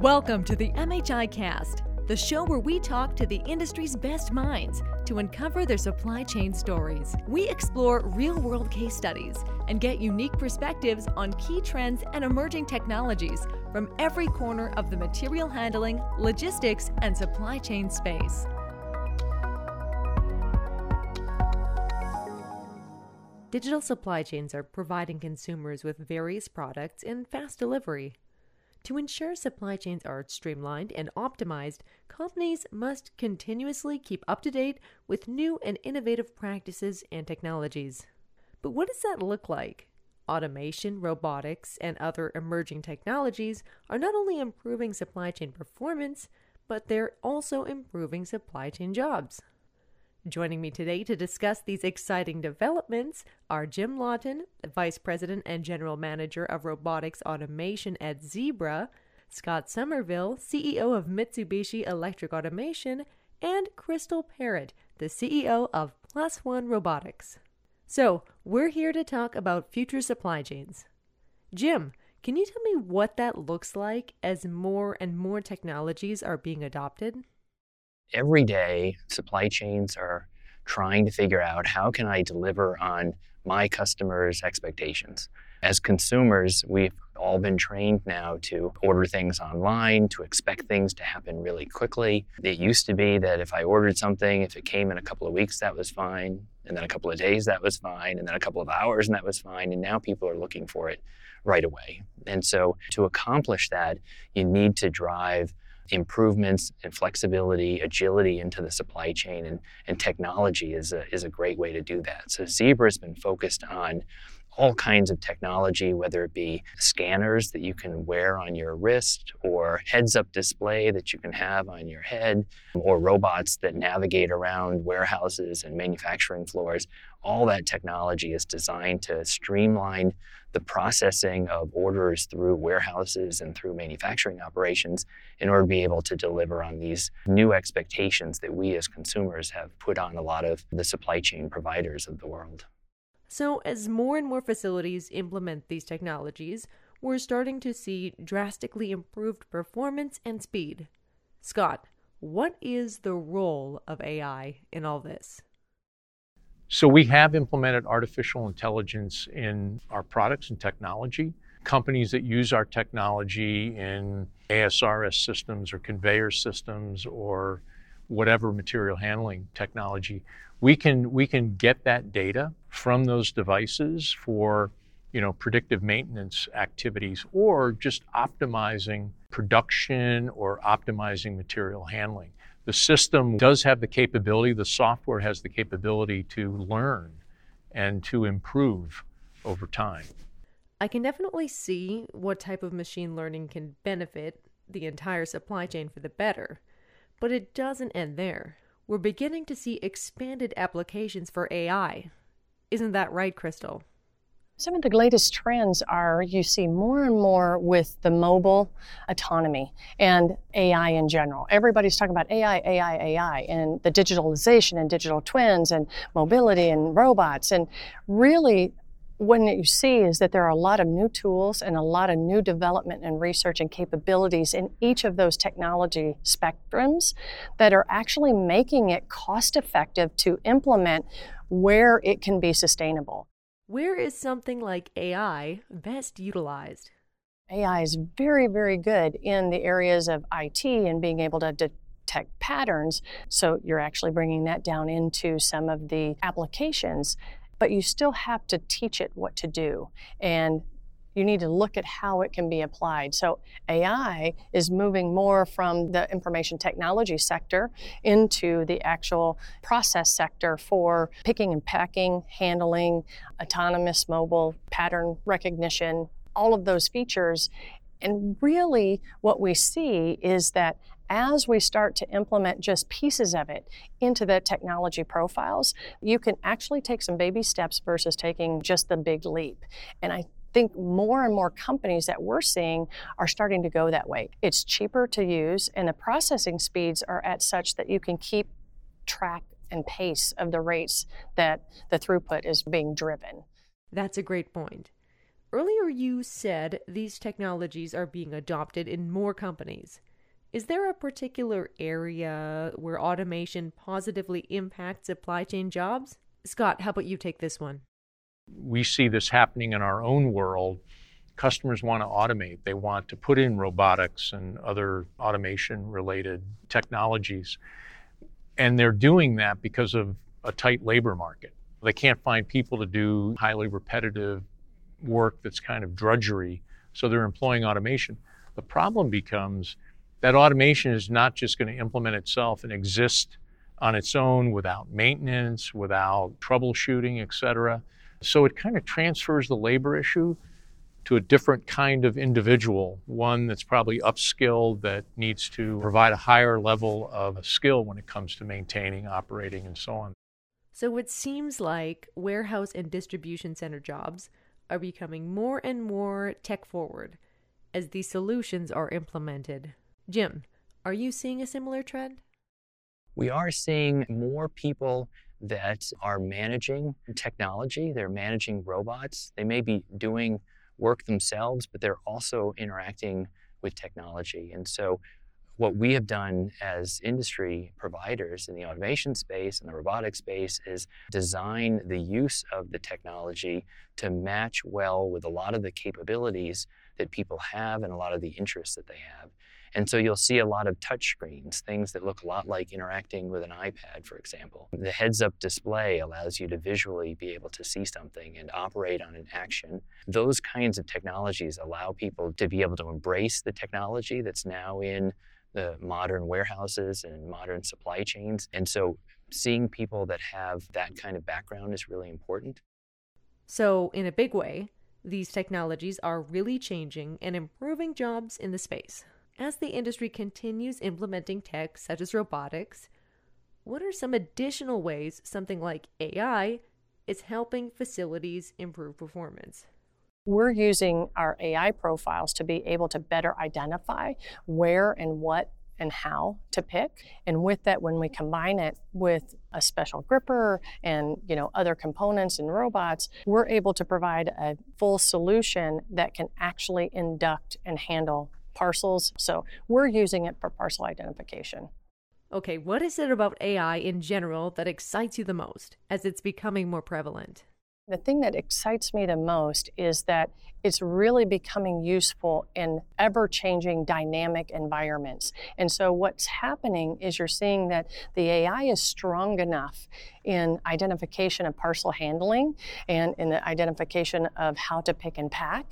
Welcome to the MHI Cast, the show where we talk to the industry's best minds to uncover their supply chain stories. We explore real world case studies and get unique perspectives on key trends and emerging technologies from every corner of the material handling, logistics, and supply chain space. Digital supply chains are providing consumers with various products in fast delivery. To ensure supply chains are streamlined and optimized, companies must continuously keep up to date with new and innovative practices and technologies. But what does that look like? Automation, robotics, and other emerging technologies are not only improving supply chain performance, but they're also improving supply chain jobs. Joining me today to discuss these exciting developments are Jim Lawton, Vice President and General Manager of Robotics Automation at Zebra, Scott Summerville, CEO of Mitsubishi Electric Automation, and Crystal Parrott, the CEO of Plus One Robotics. So, we're here to talk about future supply chains. Jim, can you tell me what that looks like as more and more technologies are being adopted? Every day supply chains are trying to figure out how can I deliver on my customers' expectations. As consumers, we've all been trained now to order things online, to expect things to happen really quickly. It used to be that if I ordered something, if it came in a couple of weeks, that was fine. And then a couple of days, that was fine. And then a couple of hours, and that was fine. And now people are looking for it right away. And so to accomplish that, you need to drive improvements and flexibility, agility into the supply chain, and, and technology is a, is a great way to do that. So Zebra has been focused on all kinds of technology, whether it be scanners that you can wear on your wrist, or heads up display that you can have on your head, or robots that navigate around warehouses and manufacturing floors. All that technology is designed to streamline the processing of orders through warehouses and through manufacturing operations in order to be able to deliver on these new expectations that we as consumers have put on a lot of the supply chain providers of the world. So, as more and more facilities implement these technologies, we're starting to see drastically improved performance and speed. Scott, what is the role of AI in all this? So, we have implemented artificial intelligence in our products and technology. Companies that use our technology in ASRS systems or conveyor systems or whatever material handling technology we can we can get that data from those devices for you know predictive maintenance activities or just optimizing production or optimizing material handling. The system does have the capability the software has the capability to learn and to improve over time. I can definitely see what type of machine learning can benefit the entire supply chain for the better but it doesn't end there we're beginning to see expanded applications for AI. Isn't that right, Crystal? Some of the latest trends are you see more and more with the mobile autonomy and AI in general. Everybody's talking about AI, AI, AI, and the digitalization and digital twins and mobility and robots. And really, what you see is that there are a lot of new tools and a lot of new development and research and capabilities in each of those technology spectrums that are actually making it cost effective to implement where it can be sustainable. Where is something like AI best utilized? AI is very, very good in the areas of IT and being able to detect patterns. So you're actually bringing that down into some of the applications but you still have to teach it what to do. And you need to look at how it can be applied. So AI is moving more from the information technology sector into the actual process sector for picking and packing, handling, autonomous mobile pattern recognition, all of those features. And really, what we see is that as we start to implement just pieces of it into the technology profiles, you can actually take some baby steps versus taking just the big leap. And I think more and more companies that we're seeing are starting to go that way. It's cheaper to use, and the processing speeds are at such that you can keep track and pace of the rates that the throughput is being driven. That's a great point. Earlier, you said these technologies are being adopted in more companies. Is there a particular area where automation positively impacts supply chain jobs? Scott, how about you take this one? We see this happening in our own world. Customers want to automate, they want to put in robotics and other automation related technologies. And they're doing that because of a tight labor market. They can't find people to do highly repetitive work that's kind of drudgery, so they're employing automation. The problem becomes that automation is not just going to implement itself and exist on its own without maintenance, without troubleshooting, et cetera. So it kind of transfers the labor issue to a different kind of individual, one that's probably upskilled, that needs to provide a higher level of skill when it comes to maintaining, operating, and so on. So it seems like warehouse and distribution center jobs are becoming more and more tech forward as these solutions are implemented. Jim, are you seeing a similar trend? We are seeing more people that are managing technology. They're managing robots. They may be doing work themselves, but they're also interacting with technology. And so, what we have done as industry providers in the automation space and the robotic space is design the use of the technology to match well with a lot of the capabilities that people have and a lot of the interests that they have. And so you'll see a lot of touch screens, things that look a lot like interacting with an iPad, for example. The heads up display allows you to visually be able to see something and operate on an action. Those kinds of technologies allow people to be able to embrace the technology that's now in the modern warehouses and modern supply chains. And so seeing people that have that kind of background is really important. So, in a big way, these technologies are really changing and improving jobs in the space. As the industry continues implementing tech such as robotics, what are some additional ways something like AI is helping facilities improve performance? We're using our AI profiles to be able to better identify where and what and how to pick. And with that, when we combine it with a special gripper and you know other components and robots, we're able to provide a full solution that can actually induct and handle parcels. So we're using it for parcel identification. Okay, what is it about AI in general that excites you the most as it's becoming more prevalent? The thing that excites me the most is that it's really becoming useful in ever changing dynamic environments. And so, what's happening is you're seeing that the AI is strong enough in identification of parcel handling and in the identification of how to pick and pack.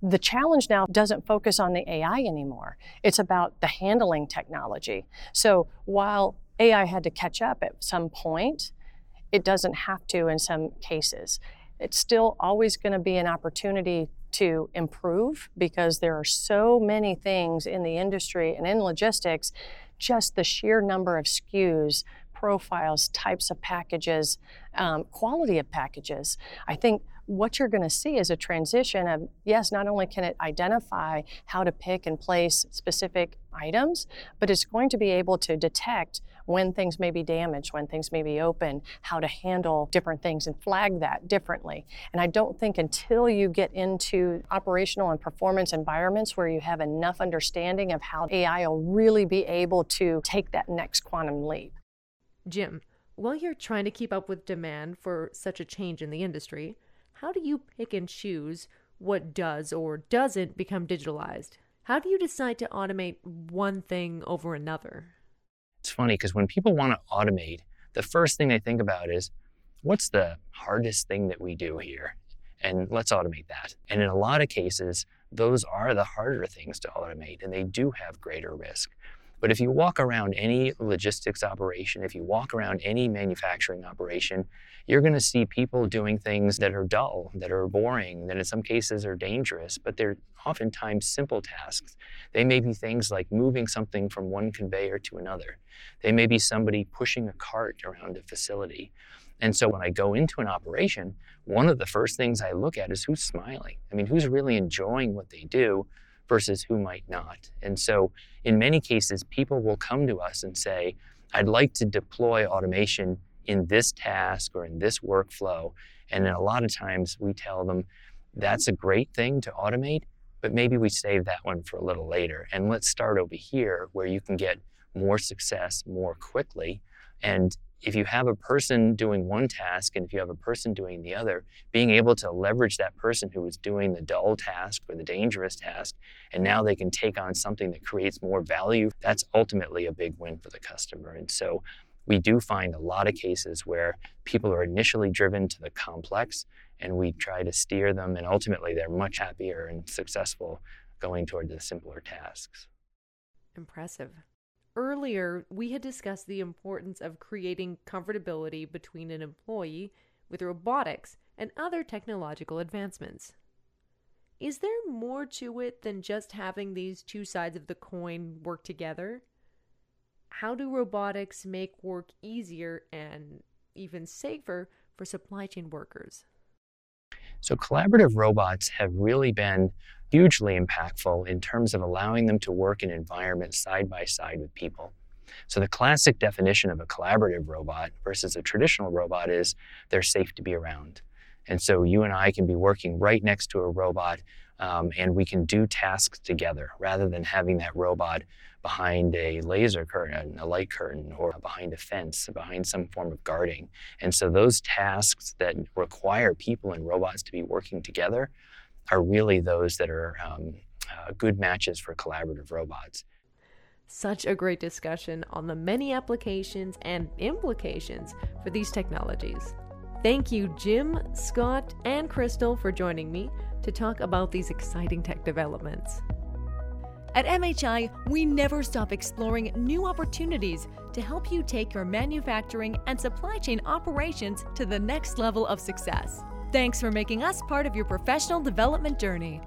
The challenge now doesn't focus on the AI anymore, it's about the handling technology. So, while AI had to catch up at some point, it doesn't have to in some cases. It's still always going to be an opportunity to improve because there are so many things in the industry and in logistics, just the sheer number of SKUs, profiles, types of packages, um, quality of packages. I think what you're going to see is a transition of yes, not only can it identify how to pick and place specific items, but it's going to be able to detect when things may be damaged, when things may be open, how to handle different things and flag that differently. And I don't think until you get into operational and performance environments where you have enough understanding of how AI will really be able to take that next quantum leap. Jim, while you're trying to keep up with demand for such a change in the industry, how do you pick and choose what does or doesn't become digitalized? How do you decide to automate one thing over another? It's funny because when people want to automate, the first thing they think about is what's the hardest thing that we do here? And let's automate that. And in a lot of cases, those are the harder things to automate and they do have greater risk. But if you walk around any logistics operation, if you walk around any manufacturing operation, you're going to see people doing things that are dull, that are boring, that in some cases are dangerous, but they're oftentimes simple tasks. They may be things like moving something from one conveyor to another. They may be somebody pushing a cart around a facility. And so when I go into an operation, one of the first things I look at is who's smiling. I mean, who's really enjoying what they do versus who might not. And so, in many cases, people will come to us and say, I'd like to deploy automation in this task or in this workflow. And then a lot of times we tell them, that's a great thing to automate, but maybe we save that one for a little later. And let's start over here where you can get more success more quickly. And if you have a person doing one task and if you have a person doing the other, being able to leverage that person who was doing the dull task or the dangerous task, and now they can take on something that creates more value, that's ultimately a big win for the customer. And so we do find a lot of cases where people are initially driven to the complex and we try to steer them, and ultimately they're much happier and successful going toward the simpler tasks. Impressive. Earlier, we had discussed the importance of creating comfortability between an employee with robotics and other technological advancements. Is there more to it than just having these two sides of the coin work together? How do robotics make work easier and even safer for supply chain workers? So, collaborative robots have really been hugely impactful in terms of allowing them to work in environments side by side with people. So, the classic definition of a collaborative robot versus a traditional robot is they're safe to be around. And so, you and I can be working right next to a robot um, and we can do tasks together rather than having that robot behind a laser curtain, a light curtain, or behind a fence, behind some form of guarding. And so those tasks that require people and robots to be working together are really those that are um, uh, good matches for collaborative robots. Such a great discussion on the many applications and implications for these technologies. Thank you, Jim, Scott, and Crystal, for joining me to talk about these exciting tech developments. At MHI, we never stop exploring new opportunities to help you take your manufacturing and supply chain operations to the next level of success. Thanks for making us part of your professional development journey.